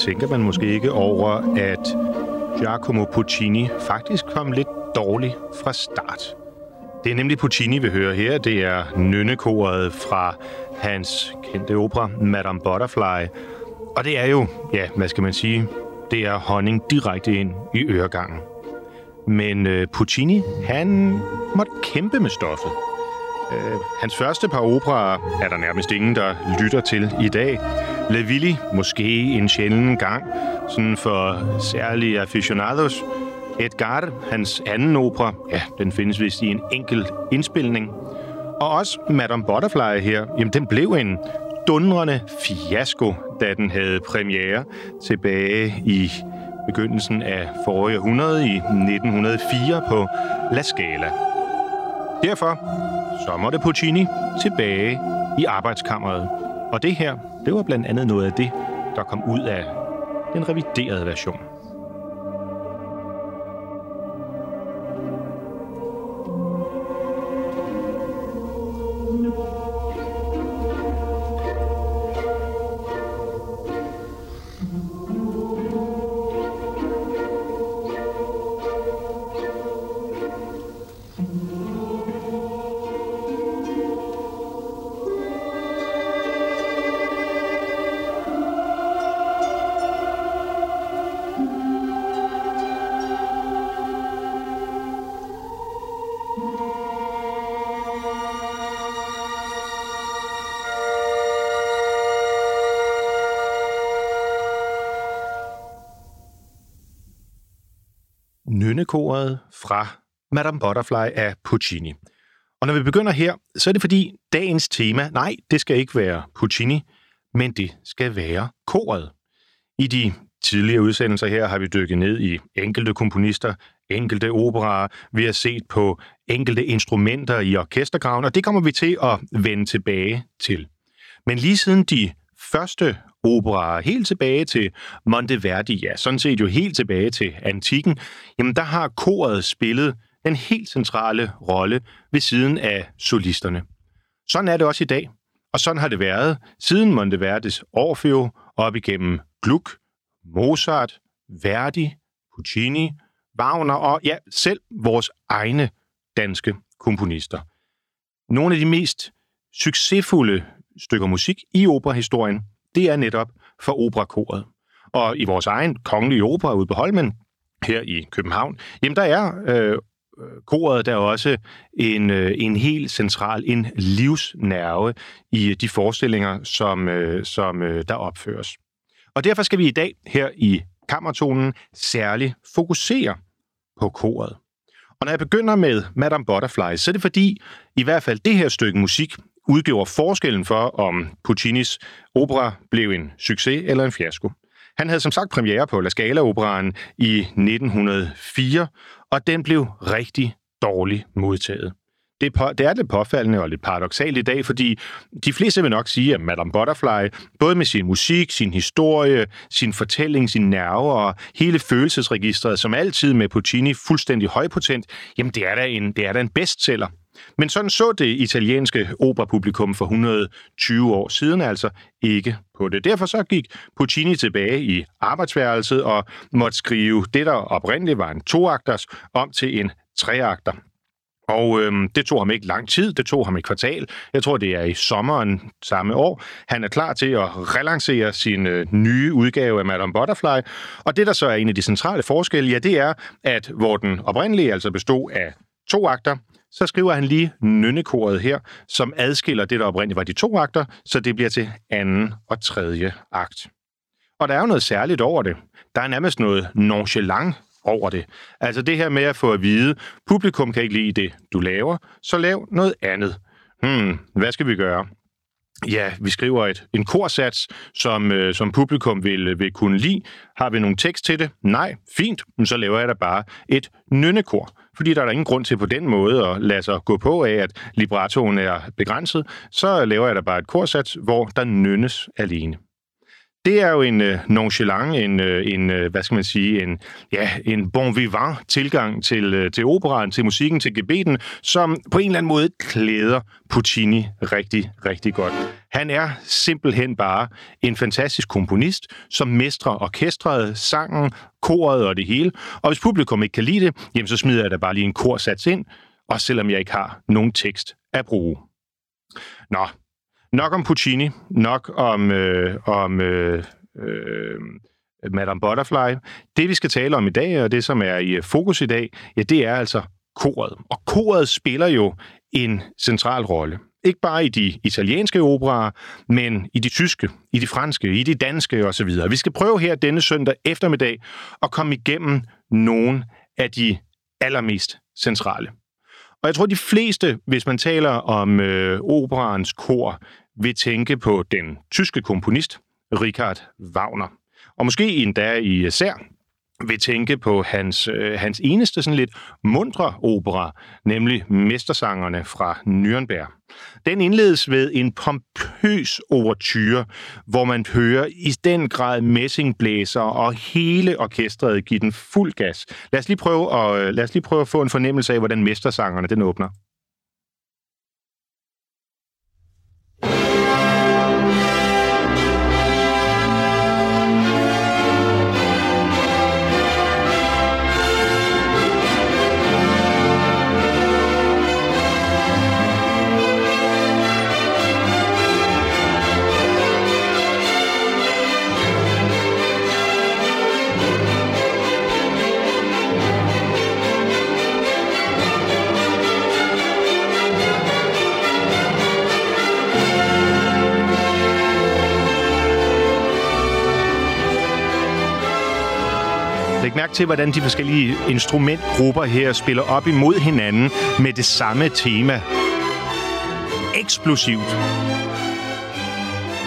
Tænker man måske ikke over, at Giacomo Puccini faktisk kom lidt dårligt fra start. Det er nemlig Puccini, vi hører her. Det er nynnekoret fra hans kendte opera, Madame Butterfly. Og det er jo, ja, hvad skal man sige, det er honning direkte ind i øregangen. Men øh, Puccini, han måtte kæmpe med stoffet. Øh, hans første par operer er der nærmest ingen, der lytter til i dag. Le Villi, måske en sjælden gang, sådan for særlige aficionados. Edgar, hans anden opera, ja, den findes vist i en enkelt indspilning. Og også Madame Butterfly her, jamen den blev en dundrende fiasko, da den havde premiere tilbage i begyndelsen af forrige århundrede i 1904 på La Scala. Derfor så måtte Puccini tilbage i arbejdskammeret. Og det her, det var blandt andet noget af det, der kom ud af den reviderede version. Nummeret fra Madame Butterfly af Puccini. Og når vi begynder her, så er det fordi dagens tema, nej, det skal ikke være Puccini, men det skal være koret. I de tidligere udsendelser her har vi dykket ned i enkelte komponister, enkelte operaer, vi har set på enkelte instrumenter i orkestergraven, og det kommer vi til at vende tilbage til. Men lige siden de første operaer, helt tilbage til Monteverdi, ja, sådan set jo helt tilbage til antikken, jamen der har koret spillet den helt centrale rolle ved siden af solisterne. Sådan er det også i dag, og sådan har det været siden Monteverdis Orfeo op igennem Gluck, Mozart, Verdi, Puccini, Wagner og ja, selv vores egne danske komponister. Nogle af de mest succesfulde stykker musik i operahistorien, det er netop for operakoret. Og i vores egen kongelige opera ude på Holmen, her i København, jamen der er øh, koret der er også en, øh, en helt central, en livsnerve i øh, de forestillinger, som, øh, som øh, der opføres. Og derfor skal vi i dag her i Kammertonen særligt fokusere på koret. Og når jeg begynder med Madame Butterfly, så er det fordi, i hvert fald det her stykke musik udgjorde forskellen for, om Puccinis opera blev en succes eller en fiasko. Han havde som sagt premiere på La Scala-operaen i 1904, og den blev rigtig dårligt modtaget. det, er på, det er lidt påfaldende og lidt paradoxalt i dag, fordi de fleste vil nok sige, at Madame Butterfly, både med sin musik, sin historie, sin fortælling, sin nerve og hele følelsesregistret, som altid med Puccini fuldstændig højpotent, jamen det er da en, det er da en bestseller. Men sådan så det italienske operapublikum for 120 år siden altså ikke på det. Derfor så gik Puccini tilbage i arbejdsværelset og måtte skrive det, der oprindeligt var en toakters, om til en treakter. Og øhm, det tog ham ikke lang tid, det tog ham et kvartal. Jeg tror, det er i sommeren samme år. Han er klar til at relancere sin øh, nye udgave af Madame Butterfly. Og det, der så er en af de centrale forskelle, ja, det er, at hvor den oprindelige altså bestod af to akter, så skriver han lige nynnekoret her, som adskiller det, der oprindeligt var de to akter, så det bliver til anden og tredje akt. Og der er jo noget særligt over det. Der er nærmest noget nonchalant over det. Altså det her med at få at vide, publikum kan ikke lide det, du laver, så lav noget andet. Hmm, hvad skal vi gøre? Ja, vi skriver et, en korsats, som, øh, som publikum vil, øh, vil kunne lide. Har vi nogen tekst til det? Nej, fint. Men så laver jeg da bare et nynnekor. Fordi der er der ingen grund til på den måde at lade sig gå på af, at librettoen er begrænset. Så laver jeg da bare et korsats, hvor der nynnes alene det er jo en øh, nonchalant, en, øh, en øh, hvad skal man sige, en, ja, en bon vivant tilgang til, øh, til operaen, til musikken, til gebeten, som på en eller anden måde klæder Puccini rigtig, rigtig godt. Han er simpelthen bare en fantastisk komponist, som mestrer orkestret, sangen, koret og det hele. Og hvis publikum ikke kan lide det, jamen så smider jeg da bare lige en korsats ind, også selvom jeg ikke har nogen tekst at bruge. Nå, Nok om Puccini, nok om, øh, om øh, øh, Madame Butterfly. Det, vi skal tale om i dag, og det, som er i øh, fokus i dag, ja, det er altså koret. Og koret spiller jo en central rolle. Ikke bare i de italienske operaer, men i de tyske, i de franske, i de danske osv. Vi skal prøve her denne søndag eftermiddag at komme igennem nogle af de allermest centrale. Og jeg tror, de fleste, hvis man taler om øh, operans kor, vil tænke på den tyske komponist Richard Wagner. Og måske endda i især vil tænke på hans, øh, hans eneste sådan lidt mundre opera, nemlig Mestersangerne fra Nürnberg. Den indledes ved en pompøs overture, hvor man hører i den grad messingblæser og hele orkestret give den fuld gas. Lad os lige prøve at, øh, lad os lige prøve at få en fornemmelse af, hvordan Mestersangerne den åbner. Læg mærke til, hvordan de forskellige instrumentgrupper her spiller op imod hinanden med det samme tema. Eksplosivt.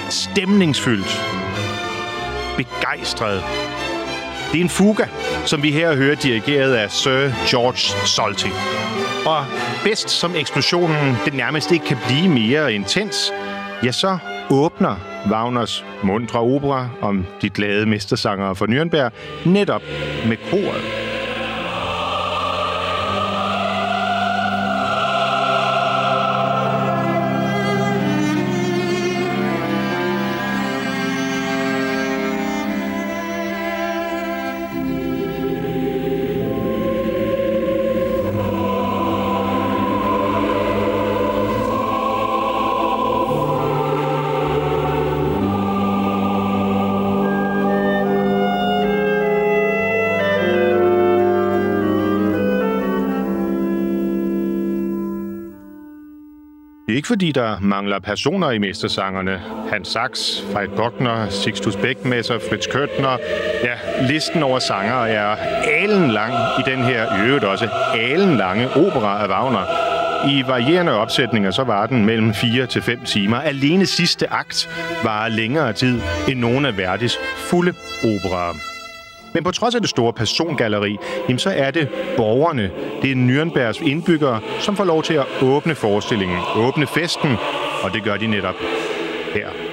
Stemningsfyldt. Begejstret. Det er en fuga, som vi her hører dirigeret af Sir George Solti. Og bedst som eksplosionen det nærmest ikke kan blive mere intens, ja, så åbner Wagners mundre opera om de glade mestersangere fra Nürnberg netop med koret. Ikke fordi, der mangler personer i mestersangerne. Hans Sachs, Freit Gockner, Sixtus Beckmesser, Fritz Køtner. Ja, listen over sanger er alen lang i den her, i øvrigt også alen lange opera af Wagner. I varierende opsætninger så var den mellem 4 til 5 timer. Alene sidste akt var længere tid end nogen af Verdis fulde operaer. Men på trods af det store persongalleri, jamen så er det borgerne, det er Nürnbergs indbyggere, som får lov til at åbne forestillingen, åbne festen, og det gør de netop her.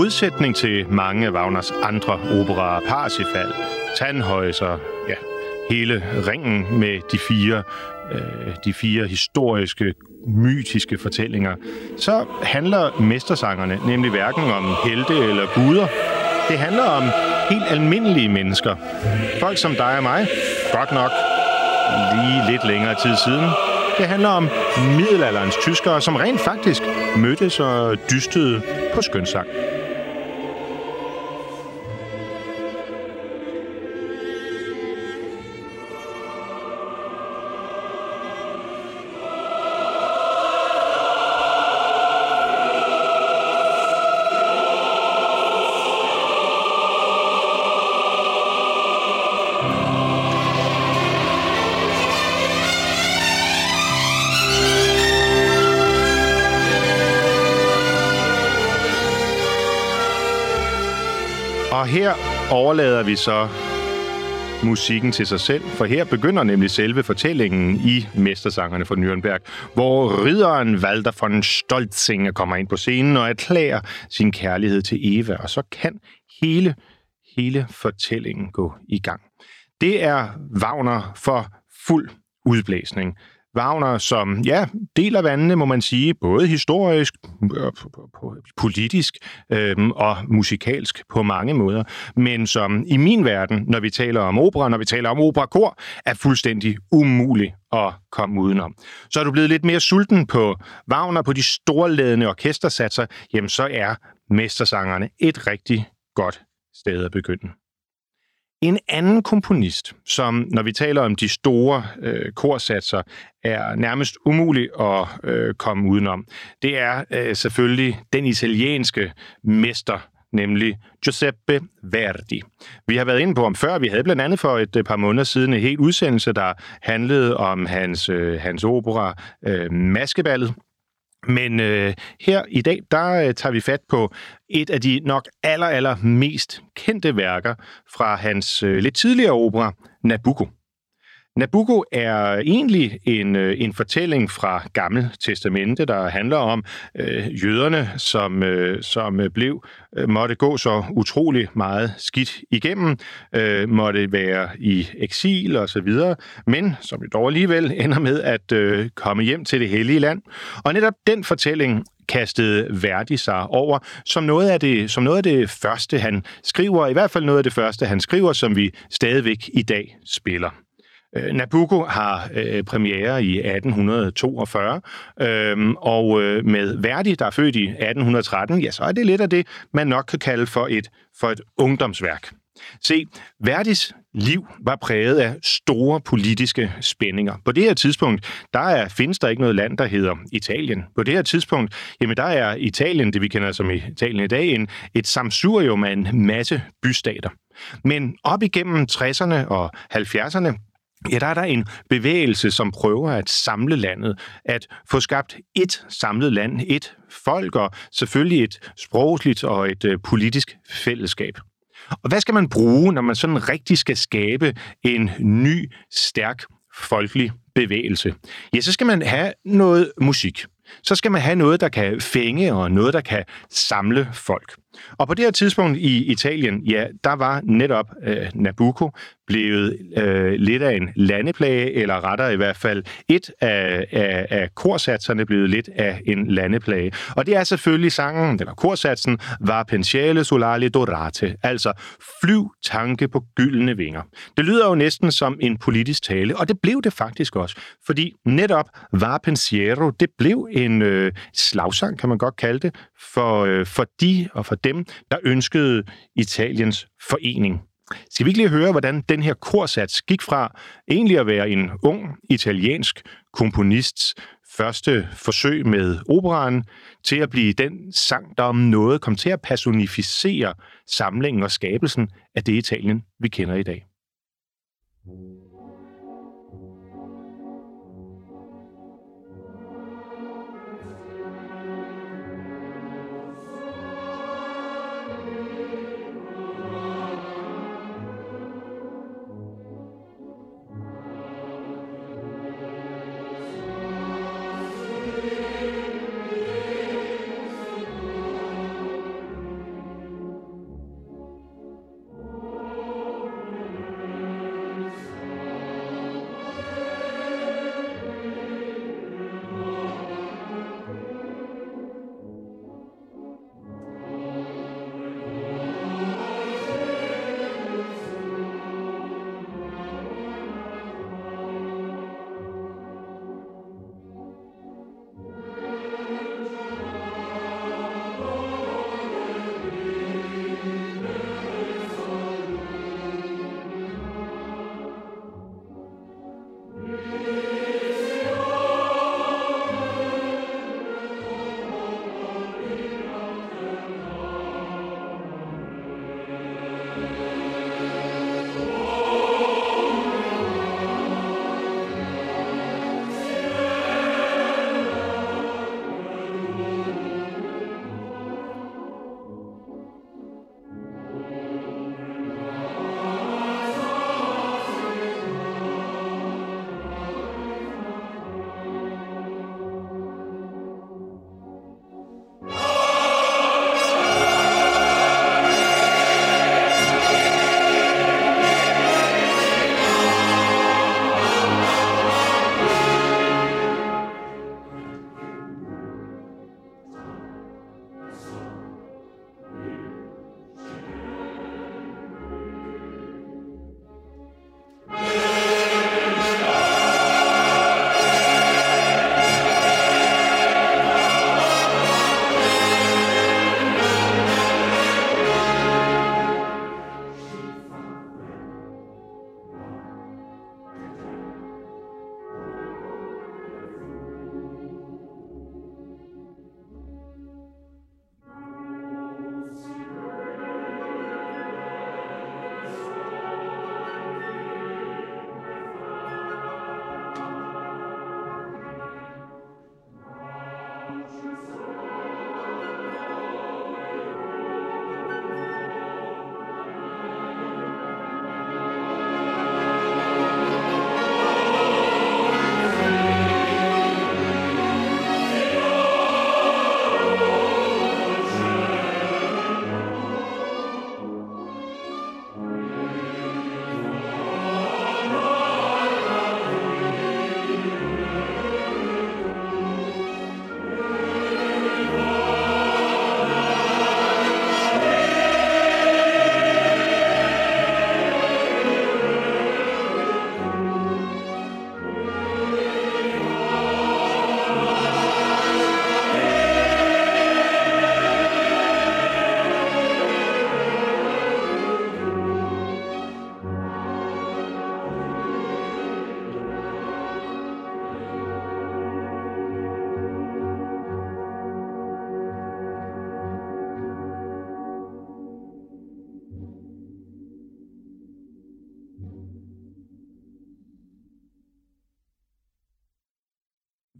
Modsætning til mange af Wagners andre operaer, Parsifal, Tannhäuser, ja, hele ringen med de fire, øh, de fire historiske, mytiske fortællinger, så handler mestersangerne nemlig hverken om helte eller guder. Det handler om helt almindelige mennesker. Folk som dig og mig, godt nok lige lidt længere tid siden, det handler om middelalderens tyskere, som rent faktisk mødtes og dystede på skønsang. Her overlader vi så musikken til sig selv, for her begynder nemlig selve fortællingen i Mestersangerne fra Nürnberg, hvor ridderen Walter von Stolzinge kommer ind på scenen og erklærer sin kærlighed til Eva, og så kan hele, hele fortællingen gå i gang. Det er Wagner for fuld udblæsning. Wagner, som ja, deler vandene, må man sige, både historisk, øh, politisk øh, og musikalsk på mange måder, men som i min verden, når vi taler om opera, når vi taler om operakor, er fuldstændig umulig at komme udenom. Så er du blevet lidt mere sulten på Wagner, på de storladende orkestersatser, jamen så er Mestersangerne et rigtig godt sted at begynde. En anden komponist, som når vi taler om de store øh, korsatser, er nærmest umulig at øh, komme udenom, det er øh, selvfølgelig den italienske mester, nemlig Giuseppe Verdi. Vi har været inde på ham før. Vi havde blandt andet for et øh, par måneder siden en helt udsendelse, der handlede om hans, øh, hans opera øh, Maskeballet, men øh, her i dag, der øh, tager vi fat på et af de nok aller, aller mest kendte værker fra hans øh, lidt tidligere opera, Nabucco. Nabucco er egentlig en, øh, en fortælling fra Gammel Testamente, der handler om øh, jøderne, som, øh, som øh, blev øh, måtte gå så utrolig meget skidt igennem, øh, måtte være i eksil og så videre, men som dog alligevel ender med at øh, komme hjem til det hellige land. Og netop den fortælling kastede Verdi sig over som noget, af det, som noget af det første, han skriver, i hvert fald noget af det første, han skriver, som vi stadigvæk i dag spiller. Øh, Nabucco har øh, premiere i 1842, øh, og øh, med Verdi, der er født i 1813, ja, så er det lidt af det, man nok kan kalde for et, for et ungdomsværk. Se, Verdis liv var præget af store politiske spændinger. På det her tidspunkt, der er, findes der ikke noget land, der hedder Italien. På det her tidspunkt, jamen der er Italien, det vi kender som Italien i dag, en, et samsurium af en masse bystater. Men op igennem 60'erne og 70'erne, ja, der er der en bevægelse, som prøver at samle landet, at få skabt et samlet land, et folk og selvfølgelig et sprogligt og et øh, politisk fællesskab. Og hvad skal man bruge, når man sådan rigtig skal skabe en ny, stærk, folkelig bevægelse? Ja, så skal man have noget musik. Så skal man have noget, der kan fænge og noget, der kan samle folk. Og på det her tidspunkt i Italien, ja, der var netop øh, Nabucco blevet øh, lidt af en landeplage, eller rettere i hvert fald et af, af, af korsatserne blevet lidt af en landeplage. Og det er selvfølgelig sangen, eller korsatsen, var Pensiale Solari Dorate, altså flyv tanke på gyldne vinger. Det lyder jo næsten som en politisk tale, og det blev det faktisk også, fordi netop var Pensiero, det blev en øh, slagsang, kan man godt kalde det, for, øh, for de og for dem, der ønskede Italiens forening. Skal vi ikke lige høre, hvordan den her korsats gik fra egentlig at være en ung italiensk komponists første forsøg med operaen, til at blive den sang, der om noget kom til at personificere samlingen og skabelsen af det Italien, vi kender i dag.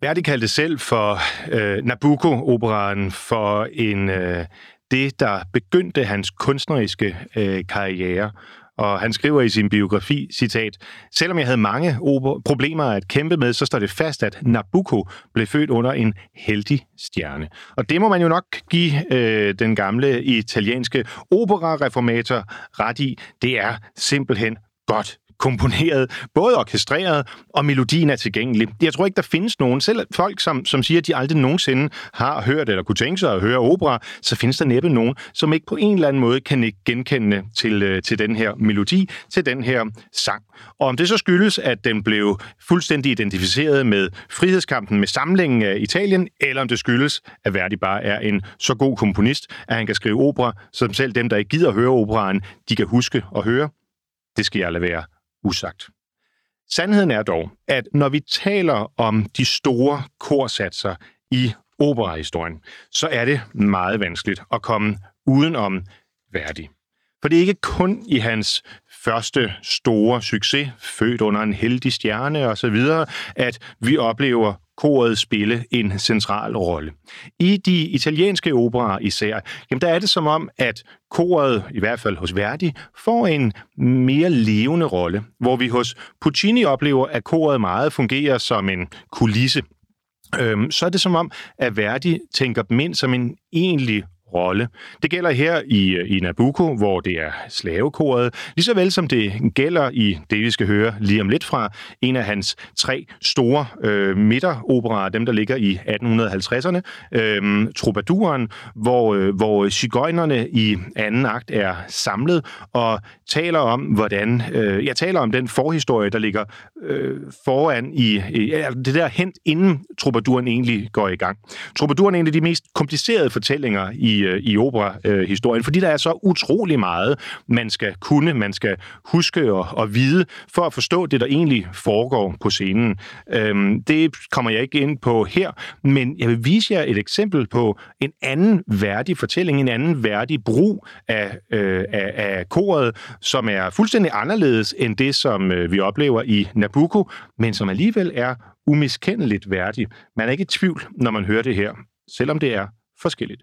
Verdi kaldte selv for øh, Nabucco-operaen for en øh, det, der begyndte hans kunstneriske øh, karriere. Og han skriver i sin biografi, citat, Selvom jeg havde mange problemer at kæmpe med, så står det fast, at Nabucco blev født under en heldig stjerne. Og det må man jo nok give øh, den gamle italienske opera-reformator ret i. Det er simpelthen godt komponeret, både orkestreret og melodien er tilgængelig. Jeg tror ikke, der findes nogen, selv folk, som, som siger, at de aldrig nogensinde har hørt eller kunne tænke sig at høre opera, så findes der næppe nogen, som ikke på en eller anden måde kan genkende til, øh, til den her melodi, til den her sang. Og om det så skyldes, at den blev fuldstændig identificeret med frihedskampen med samlingen af Italien, eller om det skyldes, at Verdi bare er en så god komponist, at han kan skrive opera, som selv dem, der ikke gider høre operaen, de kan huske og høre, det skal jeg lade være usagt. Sandheden er dog, at når vi taler om de store korsatser i operahistorien, så er det meget vanskeligt at komme udenom Verdi. For det er ikke kun i hans første store succes, født under en heldig stjerne osv., at vi oplever koret spille en central rolle. I de italienske operer især, jamen der er det som om, at koret, i hvert fald hos Verdi, får en mere levende rolle, hvor vi hos Puccini oplever, at koret meget fungerer som en kulisse. Øhm, så er det som om, at Verdi tænker dem ind som en egentlig rolle. Det gælder her i, i Nabucco, hvor det er slavekoret, lige så vel som det gælder i det, vi skal høre lige om lidt fra, en af hans tre store øh, midteroperaer, dem der ligger i 1850'erne, øh, Troubadouren, hvor, øh, hvor cigøjnerne i anden akt er samlet og taler om, hvordan, øh, jeg taler om den forhistorie, der ligger øh, foran i, i det der hent, inden Troubadouren egentlig går i gang. Troubadouren er en af de mest komplicerede fortællinger i i, i opera-historien, fordi der er så utrolig meget, man skal kunne, man skal huske og, og vide, for at forstå det, der egentlig foregår på scenen. Øhm, det kommer jeg ikke ind på her, men jeg vil vise jer et eksempel på en anden værdig fortælling, en anden værdig brug af, øh, af, af koret, som er fuldstændig anderledes end det, som øh, vi oplever i Nabucco, men som alligevel er umiskendeligt værdig. Man er ikke i tvivl, når man hører det her, selvom det er forskelligt.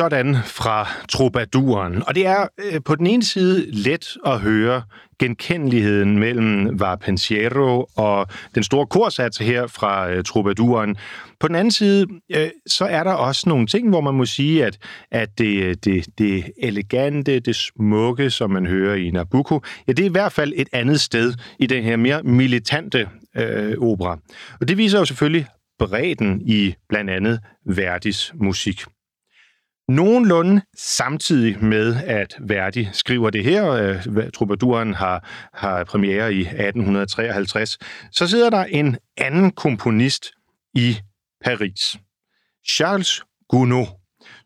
sådan fra troubadouren. Og det er øh, på den ene side let at høre genkendeligheden mellem Var Pensiero og den store korsats her fra øh, troubadouren. På den anden side, øh, så er der også nogle ting, hvor man må sige, at, at det, øh, det, det elegante, det smukke, som man hører i Nabucco, ja, det er i hvert fald et andet sted i den her mere militante øh, opera. Og det viser jo selvfølgelig bredden i blandt andet Verdis musik. Nogenlunde samtidig med, at Verdi skriver det her, øh, Troubadouren har, har premiere i 1853, så sidder der en anden komponist i Paris. Charles Gounod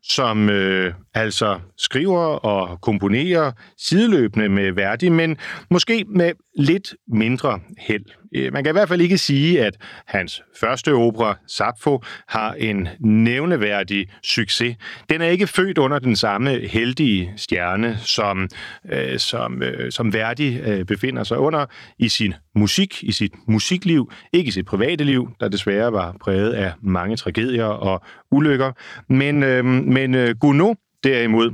som øh, altså skriver og komponerer sideløbende med Verdi, men måske med lidt mindre held. Øh, man kan i hvert fald ikke sige, at hans første opera, Sappho, har en nævneværdig succes. Den er ikke født under den samme heldige stjerne, som, øh, som, øh, som Verdi øh, befinder sig under i sin musik, i sit musikliv, ikke i sit private liv, der desværre var præget af mange tragedier og ulykker. Men, øh, men øh, Gounod derimod,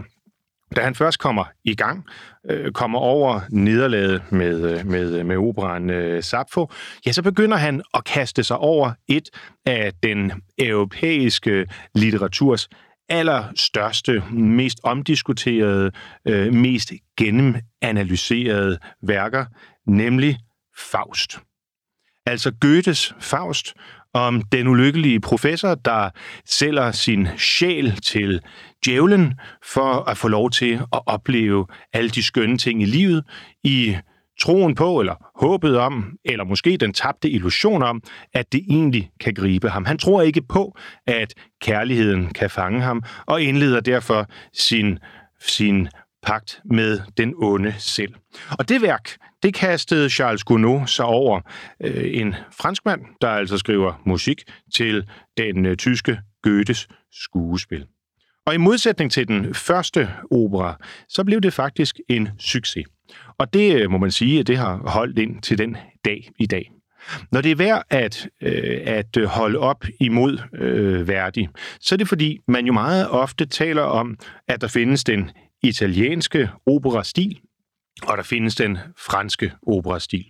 da han først kommer i gang, øh, kommer over nederlaget med, øh, med, øh, med operan øh, Sappho, ja, så begynder han at kaste sig over et af den europæiske litteraturs allerstørste, mest omdiskuterede, øh, mest gennemanalyserede værker, nemlig Faust. Altså Goethes Faust, om den ulykkelige professor, der sælger sin sjæl til djævlen for at få lov til at opleve alle de skønne ting i livet i troen på, eller håbet om, eller måske den tabte illusion om, at det egentlig kan gribe ham. Han tror ikke på, at kærligheden kan fange ham, og indleder derfor sin, sin pagt med den onde selv. Og det værk, det kastede Charles Gounod sig over øh, en franskmand, der altså skriver musik til den øh, tyske Goethes skuespil. Og i modsætning til den første opera, så blev det faktisk en succes. Og det øh, må man sige, at det har holdt ind til den dag i dag. Når det er værd at, øh, at holde op imod øh, Verdi, så er det fordi, man jo meget ofte taler om, at der findes den italienske operastil, og der findes den franske operastil.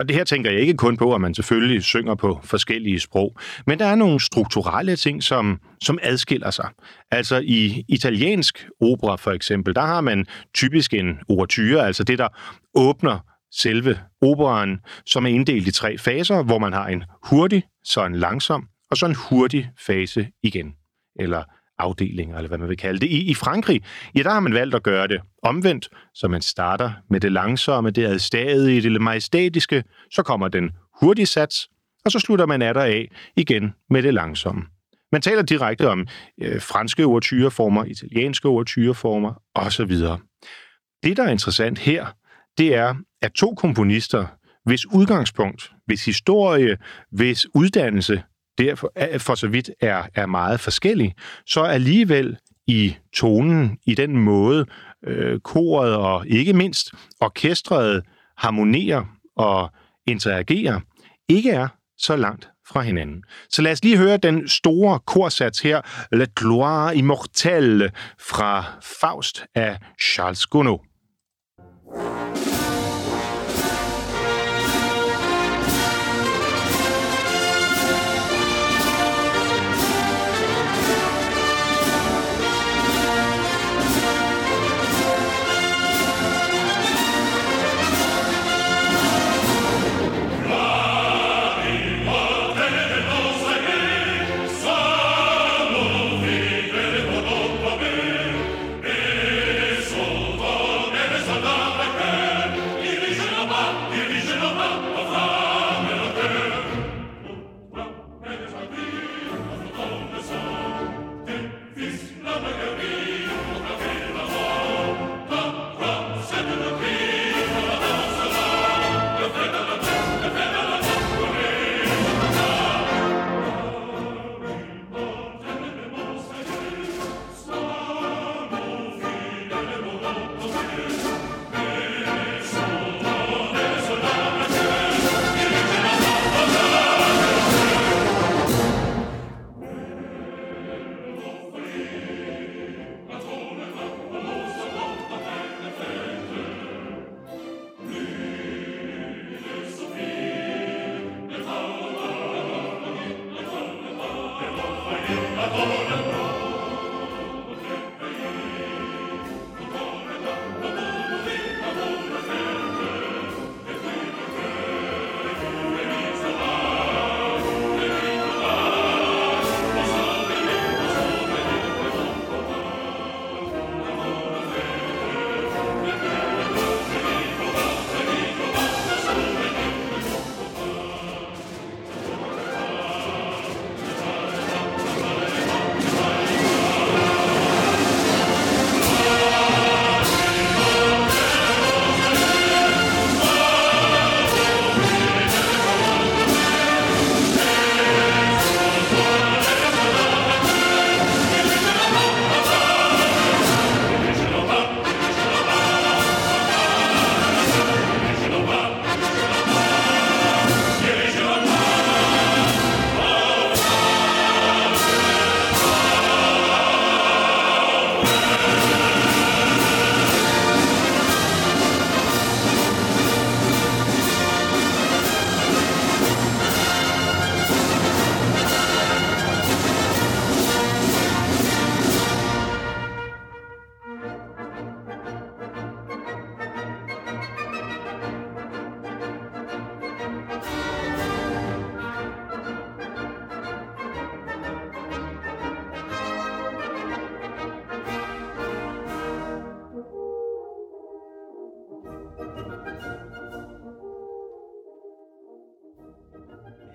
Og det her tænker jeg ikke kun på, at man selvfølgelig synger på forskellige sprog, men der er nogle strukturelle ting, som, som adskiller sig. Altså i italiensk opera for eksempel, der har man typisk en ouverture, altså det, der åbner selve operaen, som er inddelt i tre faser, hvor man har en hurtig, så en langsom, og så en hurtig fase igen. Eller afdelinger, eller hvad man vil kalde det. I, I Frankrig, ja, der har man valgt at gøre det omvendt, så man starter med det langsomme, det adstadige, det majestætiske, så kommer den hurtige sats, og så slutter man af af igen med det langsomme. Man taler direkte om øh, franske overtyreformer, italienske overtyreformer osv. Det, der er interessant her, det er, at to komponister, hvis udgangspunkt, hvis historie, hvis uddannelse derfor for så vidt er, er meget forskellig, så alligevel i tonen, i den måde, øh, koret og ikke mindst orkestret harmonerer og interagerer, ikke er så langt fra hinanden. Så lad os lige høre den store korsats her, La gloire immortelle fra Faust af Charles Gounod.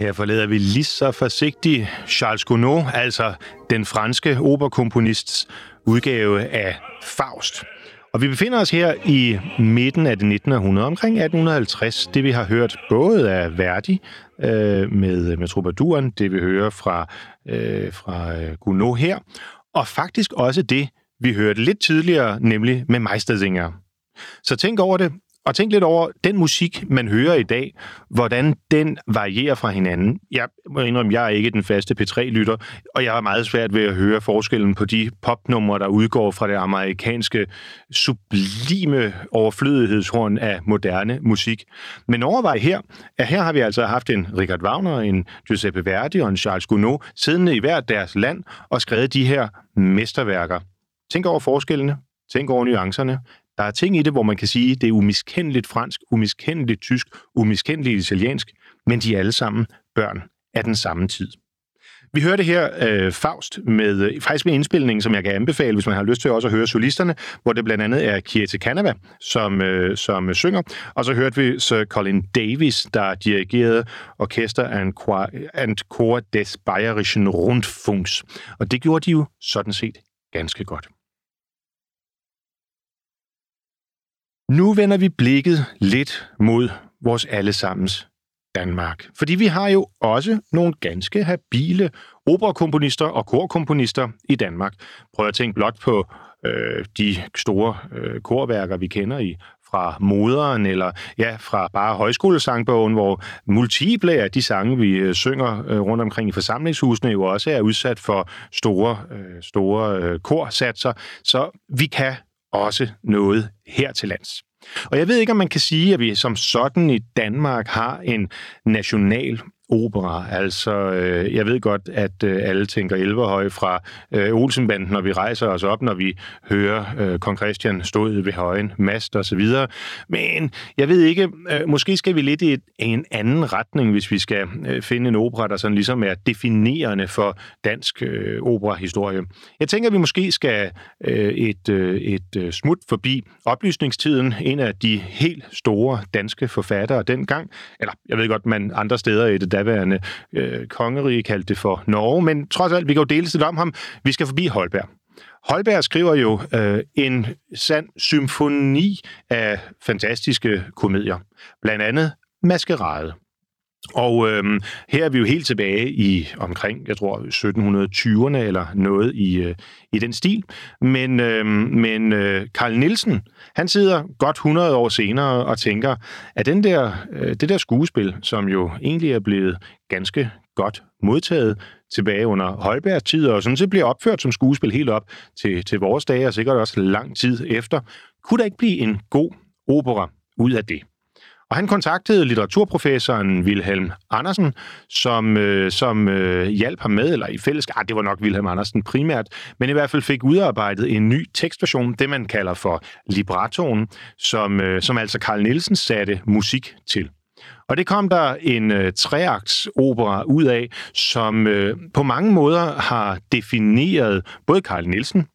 Her forlader vi lige så forsigtigt Charles Gounod, altså den franske operkomponists udgave af Faust. Og vi befinder os her i midten af det 19. århundrede, omkring 1850. Det vi har hørt både af Verdi øh, med, med Troubadouren, det vi hører fra, øh, fra øh, Gounod her, og faktisk også det, vi hørte lidt tidligere, nemlig med Meistersinger. Så tænk over det. Og tænk lidt over den musik, man hører i dag, hvordan den varierer fra hinanden. Jeg må indrømme, jeg er ikke den faste P3-lytter, og jeg har meget svært ved at høre forskellen på de popnumre, der udgår fra det amerikanske sublime overflødighedshorn af moderne musik. Men overvej her, at her har vi altså haft en Richard Wagner, en Giuseppe Verdi og en Charles Gounod siddende i hvert deres land og skrevet de her mesterværker. Tænk over forskellene, tænk over nuancerne. Der er ting i det, hvor man kan sige, det er umiskendeligt fransk, umiskendeligt tysk, umiskendeligt italiensk, men de er alle sammen børn af den samme tid. Vi hørte her øh, Faust med øh, faktisk med indspilningen, som jeg kan anbefale, hvis man har lyst til også at høre solisterne, hvor det blandt andet er Kiete Canava, som, øh, som øh, synger. Og så hørte vi Sir Colin Davis, der dirigerede Orkester and Choir, and Chor des Bayerischen Rundfunks. Og det gjorde de jo sådan set ganske godt. Nu vender vi blikket lidt mod vores allesammens Danmark. Fordi vi har jo også nogle ganske habile operakomponister og korkomponister i Danmark. Prøv at tænke blot på øh, de store øh, korværker, vi kender i fra moderen, eller ja, fra bare højskolesangbogen, hvor multiple af de sange, vi øh, synger øh, rundt omkring i forsamlingshusene, jo også er udsat for store, øh, store korsatser. Så vi kan også noget her til lands. Og jeg ved ikke, om man kan sige, at vi som sådan i Danmark har en national opera. Altså, øh, jeg ved godt, at øh, alle tænker Elverhøj fra øh, Olsenbanden, når vi rejser os op, når vi hører øh, kong Christian stod ved højen, mast og så videre. Men jeg ved ikke, øh, måske skal vi lidt i et, en anden retning, hvis vi skal øh, finde en opera, der sådan ligesom er definerende for dansk øh, operahistorie. Jeg tænker, at vi måske skal øh, et, øh, et øh, smut forbi oplysningstiden. En af de helt store danske forfattere dengang, eller jeg ved godt, man andre steder i det daværende øh, kongerige kaldte det for Norge, men trods alt, vi kan jo dele lidt om ham. Vi skal forbi Holberg. Holberg skriver jo øh, en sand symfoni af fantastiske komedier. Blandt andet Maskerade. Og øhm, her er vi jo helt tilbage i omkring, jeg tror, 1720'erne eller noget i, øh, i den stil. Men, øhm, men øh, Carl Nielsen, han sidder godt 100 år senere og tænker, at den der, øh, det der skuespil, som jo egentlig er blevet ganske godt modtaget tilbage under Holbergs tid, og sådan set bliver opført som skuespil helt op til, til vores dage, og sikkert også lang tid efter, kunne der ikke blive en god opera ud af det? Og han kontaktede litteraturprofessoren Wilhelm Andersen, som, øh, som øh, hjalp ham med, eller i fællesskab, ah, det var nok Wilhelm Andersen primært, men i hvert fald fik udarbejdet en ny tekstversion, det man kalder for librettoen, som, øh, som altså Carl Nielsen satte musik til. Og det kom der en øh, treakts opera ud af, som øh, på mange måder har defineret både Carl Nielsen,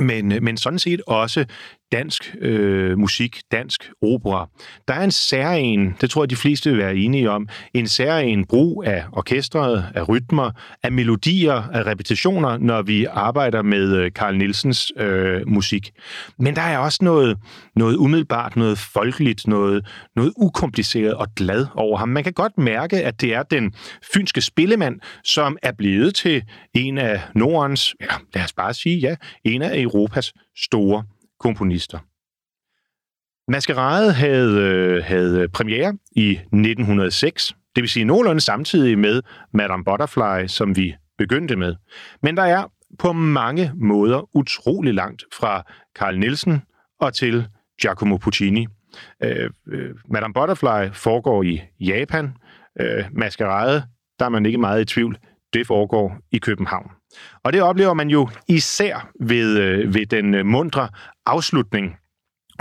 men, øh, men sådan set også dansk øh, musik, dansk opera. Der er en særlig, det tror jeg de fleste vil være enige om, en særlig brug af orkestret, af rytmer, af melodier, af repetitioner, når vi arbejder med øh, Carl Nielsens øh, musik. Men der er også noget, noget umiddelbart, noget folkeligt, noget, noget ukompliceret og glad over ham. Man kan godt mærke, at det er den fynske spillemand, som er blevet til en af Nordens, ja, lad os bare sige ja, en af Europas store komponister. Maskerade havde, øh, havde premiere i 1906, det vil sige nogenlunde samtidig med Madame Butterfly, som vi begyndte med. Men der er på mange måder utrolig langt fra Carl Nielsen og til Giacomo Puccini. Øh, øh, Madame Butterfly foregår i Japan. Øh, Maskerade, der er man ikke meget i tvivl, det foregår i København. Og det oplever man jo især ved, øh, ved den øh, mundre afslutning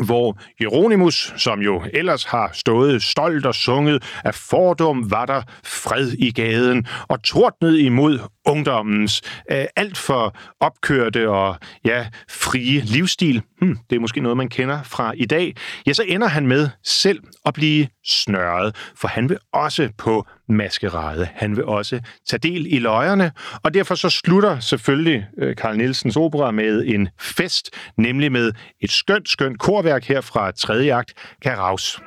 hvor Jeronimus, som jo ellers har stået stolt og sunget, af fordom var der fred i gaden, og tordnet imod ungdommens øh, alt for opkørte og ja, frie livsstil, hmm, det er måske noget, man kender fra i dag, ja, så ender han med selv at blive snørret, for han vil også på maskerade. Han vil også tage del i løjerne, og derfor så slutter selvfølgelig øh, Karl Nielsens opera med en fest, nemlig med et skønt, skønt korværk her fra tredje akt, Karaus.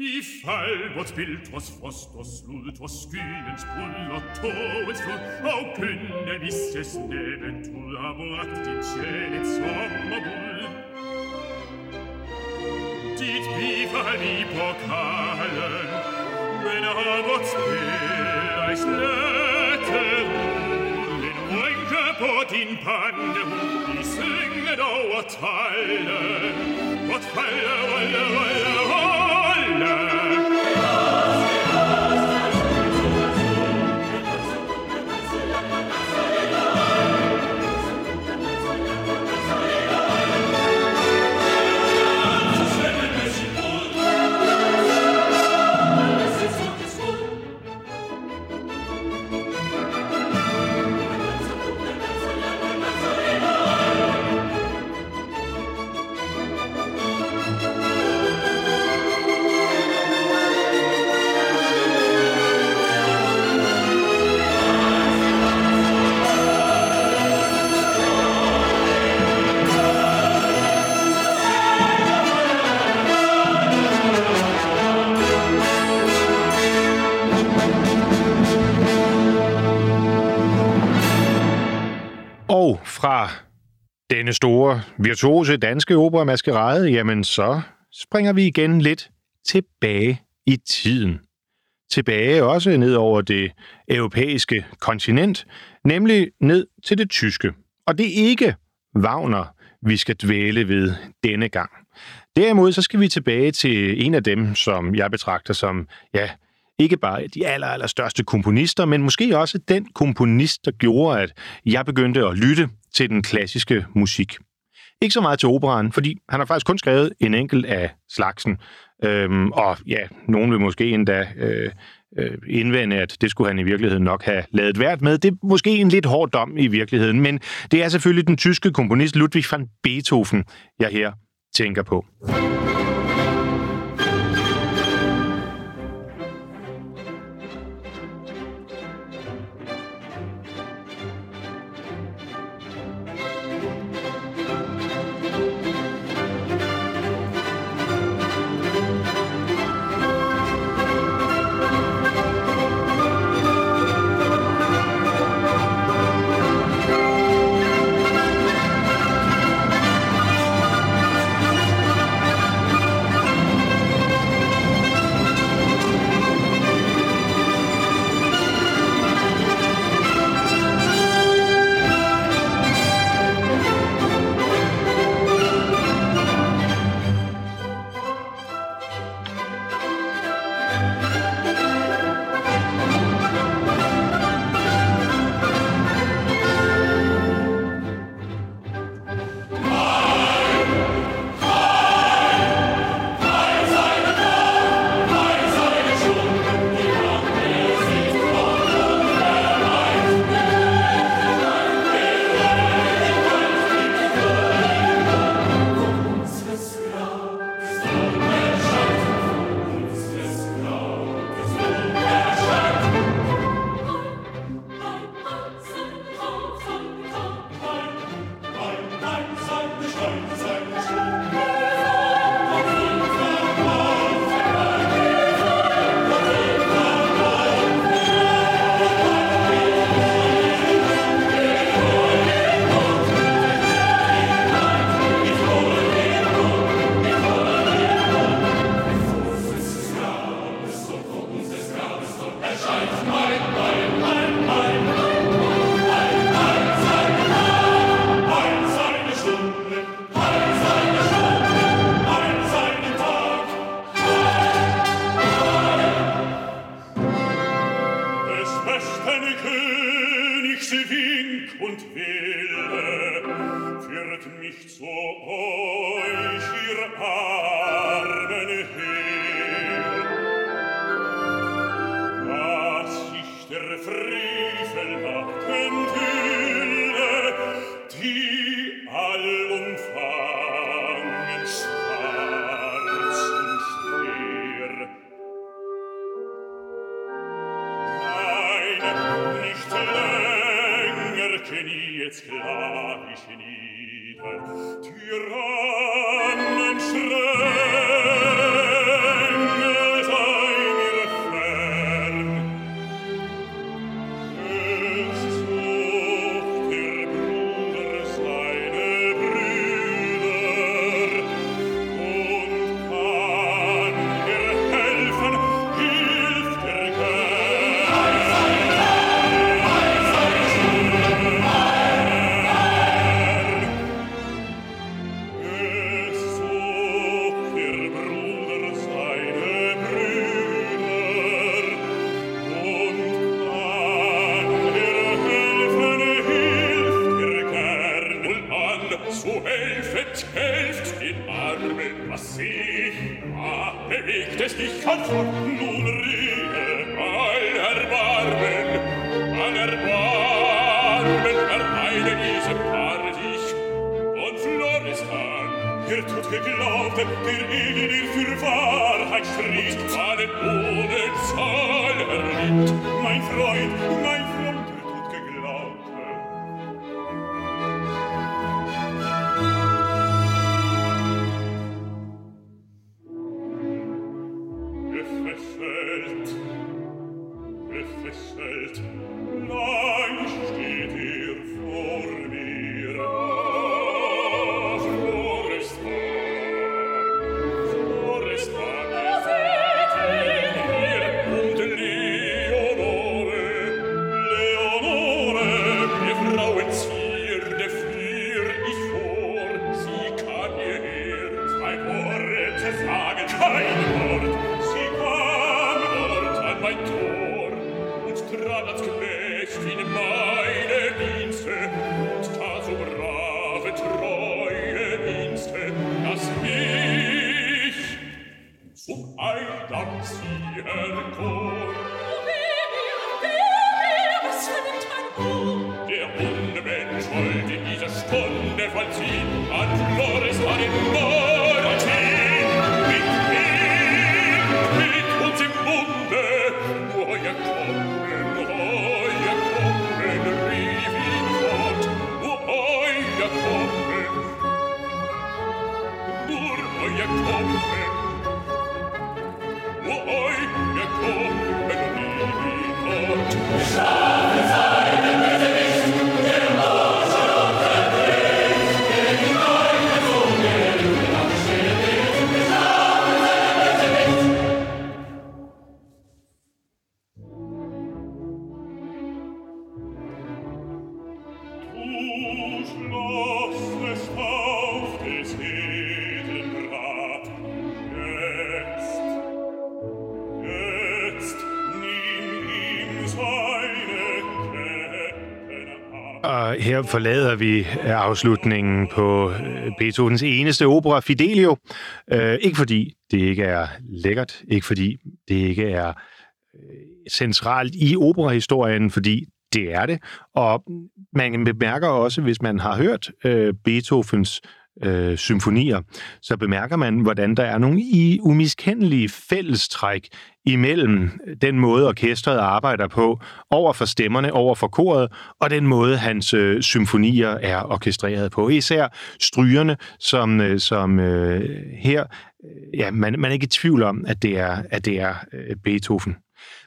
I falvots piltros fostos lultos skyens pullatoes flut au kynne visses nebetulla voakt in celet sommerbull Dit bifa li pokalen, wenn er vots pil eis löten rynke på din pande, i synget over tallen, vort falde, rolle, rolle, fra denne store virtuose danske opera Maskerade, jamen så springer vi igen lidt tilbage i tiden. Tilbage også ned over det europæiske kontinent, nemlig ned til det tyske. Og det er ikke Wagner, vi skal dvæle ved denne gang. Derimod så skal vi tilbage til en af dem, som jeg betragter som, ja, ikke bare de aller, aller største komponister, men måske også den komponist, der gjorde, at jeg begyndte at lytte til den klassiske musik. Ikke så meget til operan, fordi han har faktisk kun skrevet en enkelt af slagsen. Øhm, og ja, nogen vil måske endda øh, øh, indvende, at det skulle han i virkeligheden nok have lavet værd med. Det er måske en lidt hård dom i virkeligheden, men det er selvfølgelig den tyske komponist Ludwig van Beethoven, jeg her tænker på. Stein! Forlader vi øh, afslutningen på øh, Beethovens eneste opera, Fidelio. Øh, ikke fordi det ikke er lækkert, ikke fordi det ikke er centralt i operahistorien, fordi det er det. Og man bemærker også, hvis man har hørt Beethovens øh, symfonier, så bemærker man, hvordan der er nogle i umiskendelige fællestræk imellem den måde, orkestret arbejder på, over for stemmerne, over for koret, og den måde, hans øh, symfonier er orkestreret på. Især strygerne, som, øh, som øh, her, øh, ja, man, man er ikke i tvivl om, at det er, at det er øh, Beethoven.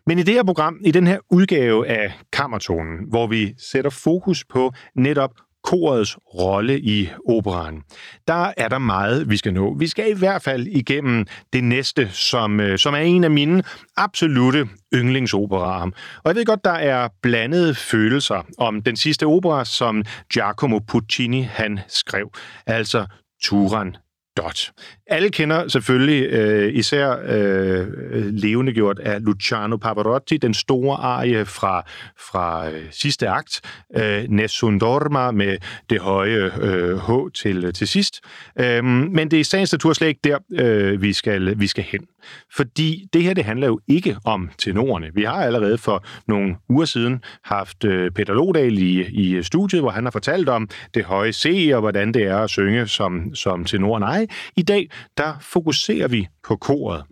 Men i det her program, i den her udgave af Kammertonen, hvor vi sætter fokus på netop korets rolle i operan. Der er der meget, vi skal nå. Vi skal i hvert fald igennem det næste, som, øh, som er en af mine absolute yndlingsoperaer. Og jeg ved godt, der er blandede følelser om den sidste opera, som Giacomo Puccini han skrev, altså Turan Dot. Alle kender selvfølgelig øh, især øh, levende gjort af Luciano Pavarotti, den store arie fra, fra øh, sidste akt, øh, Nessun Dorma med det høje øh, H til, til sidst. Øh, men det er i sagens natur slet ikke der, øh, vi, skal, vi skal hen. Fordi det her, det handler jo ikke om tenorerne. Vi har allerede for nogle uger siden haft øh, Peter Lodal i, i øh, studiet, hvor han har fortalt om det høje C, og hvordan det er at synge som, som tenor. Nej, i dag, der fokuserer vi på koret.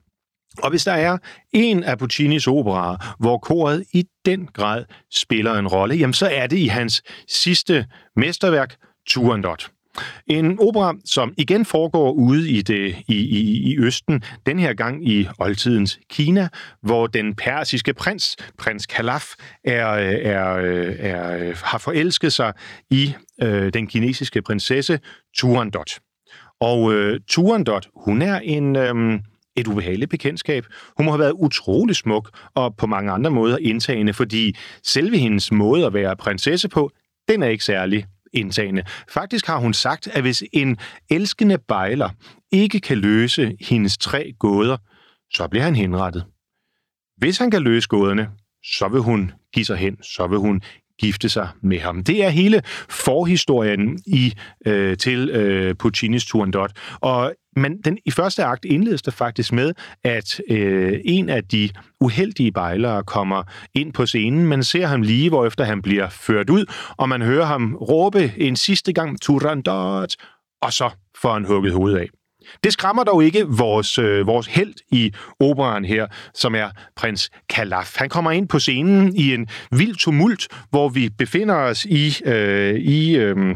Og hvis der er en af Puccinis operaer, hvor koret i den grad spiller en rolle, jamen så er det i hans sidste mesterværk, Turandot. En opera, som igen foregår ude i, det, i, i, i Østen, den her gang i oldtidens Kina, hvor den persiske prins, prins Kalaf, er, er, er, har forelsket sig i øh, den kinesiske prinsesse Turandot. Og øh, Turandot, hun er en... Øh, et ubehageligt bekendtskab. Hun må have været utrolig smuk og på mange andre måder indtagende, fordi selve hendes måde at være prinsesse på, den er ikke særlig indtagende. Faktisk har hun sagt, at hvis en elskende bejler ikke kan løse hendes tre gåder, så bliver han henrettet. Hvis han kan løse gåderne, så vil hun give sig hen, så vil hun gifte sig med ham. Det er hele forhistorien i øh, til øh, Puccinis Turandot. Og men den, i første akt indledes det faktisk med, at øh, en af de uheldige bejlere kommer ind på scenen. Man ser ham lige, hvor efter han bliver ført ud, og man hører ham råbe en sidste gang Turandot, og så får han hugget hovedet af. Det skræmmer dog ikke vores, øh, vores held i operaen her, som er prins Kalaf. Han kommer ind på scenen i en vild tumult, hvor vi befinder os i, øh, i øh,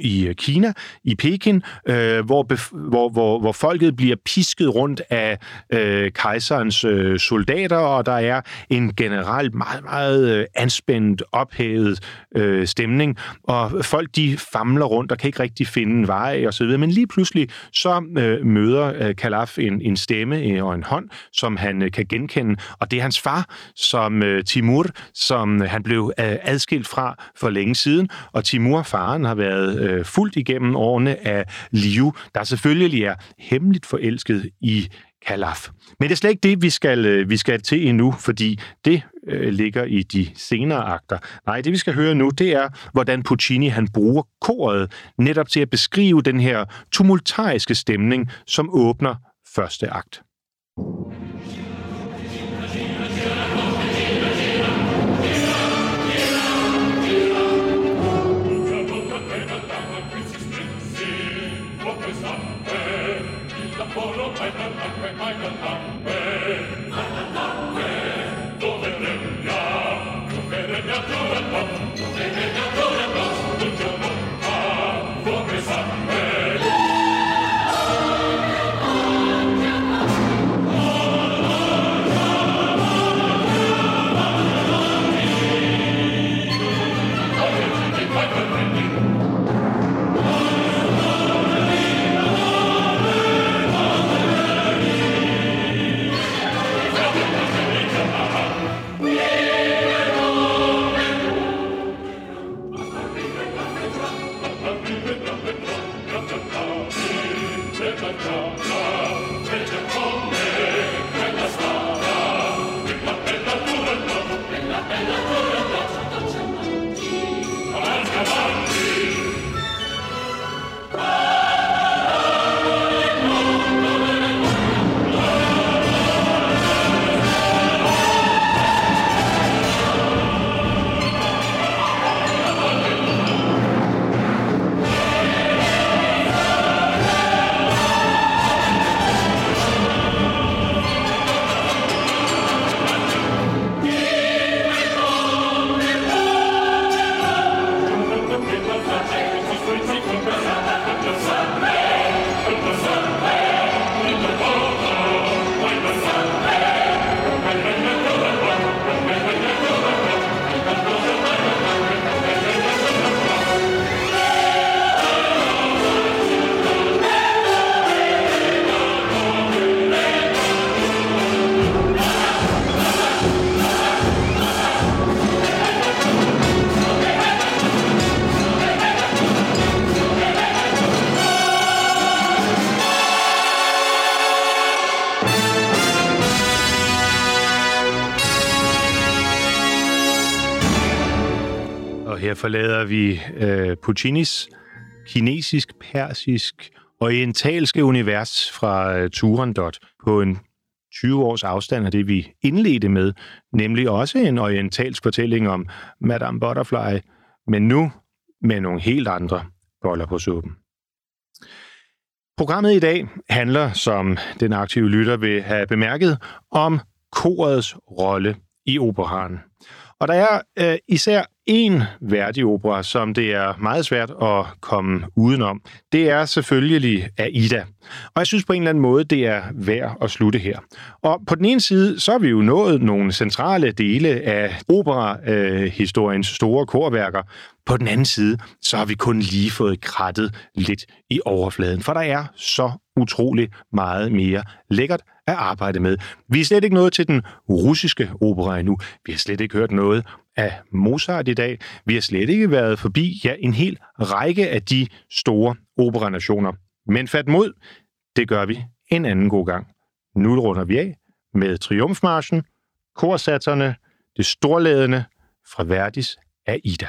i øh, Kina, i Peking, øh, hvor, hvor, hvor, hvor folket bliver pisket rundt af øh, kejserens øh, soldater, og der er en generelt meget, meget øh, anspændt, ophævet øh, stemning, og folk de famler rundt og kan ikke rigtig finde en vej og så videre. Men lige pludselig så øh, møder øh, Kalaf en, en stemme øh, og en hånd, som han øh, kan genkende, og det er hans far, som øh, Timur, som han blev øh, adskilt fra for længe siden, og Timur, faren, har været øh, fuldt igennem årene af Liu, der selvfølgelig er hemmeligt forelsket i Kalaf. Men det er slet ikke det, vi skal, øh, vi skal til endnu, fordi det øh, ligger i de senere akter. Nej, det vi skal høre nu, det er, hvordan Puccini han bruger koret netop til at beskrive den her tumultariske stemning, som åbner første akt. Forlader vi øh, Puccinis kinesisk, persisk, orientalske univers fra øh, Turandot på en 20 års afstand af det, vi indledte med, nemlig også en orientalsk fortælling om Madame Butterfly, men nu med nogle helt andre boller på suppen. Programmet i dag handler, som den aktive lytter vil have bemærket, om korets rolle i operaen. Og der er øh, især en værdig opera, som det er meget svært at komme udenom. Det er selvfølgelig Aida. Og jeg synes på en eller anden måde, det er værd at slutte her. Og på den ene side, så har vi jo nået nogle centrale dele af operahistoriens øh, store korværker. På den anden side, så har vi kun lige fået krattet lidt i overfladen, for der er så utrolig meget mere lækkert at arbejde med. Vi er slet ikke nået til den russiske opera endnu. Vi har slet ikke hørt noget af Mozart i dag. Vi har slet ikke været forbi ja, en hel række af de store operanationer. Men fat mod, det gør vi en anden god gang. Nu runder vi af med Triumfmarschen, korsatserne, det storladende fra Verdis Aida.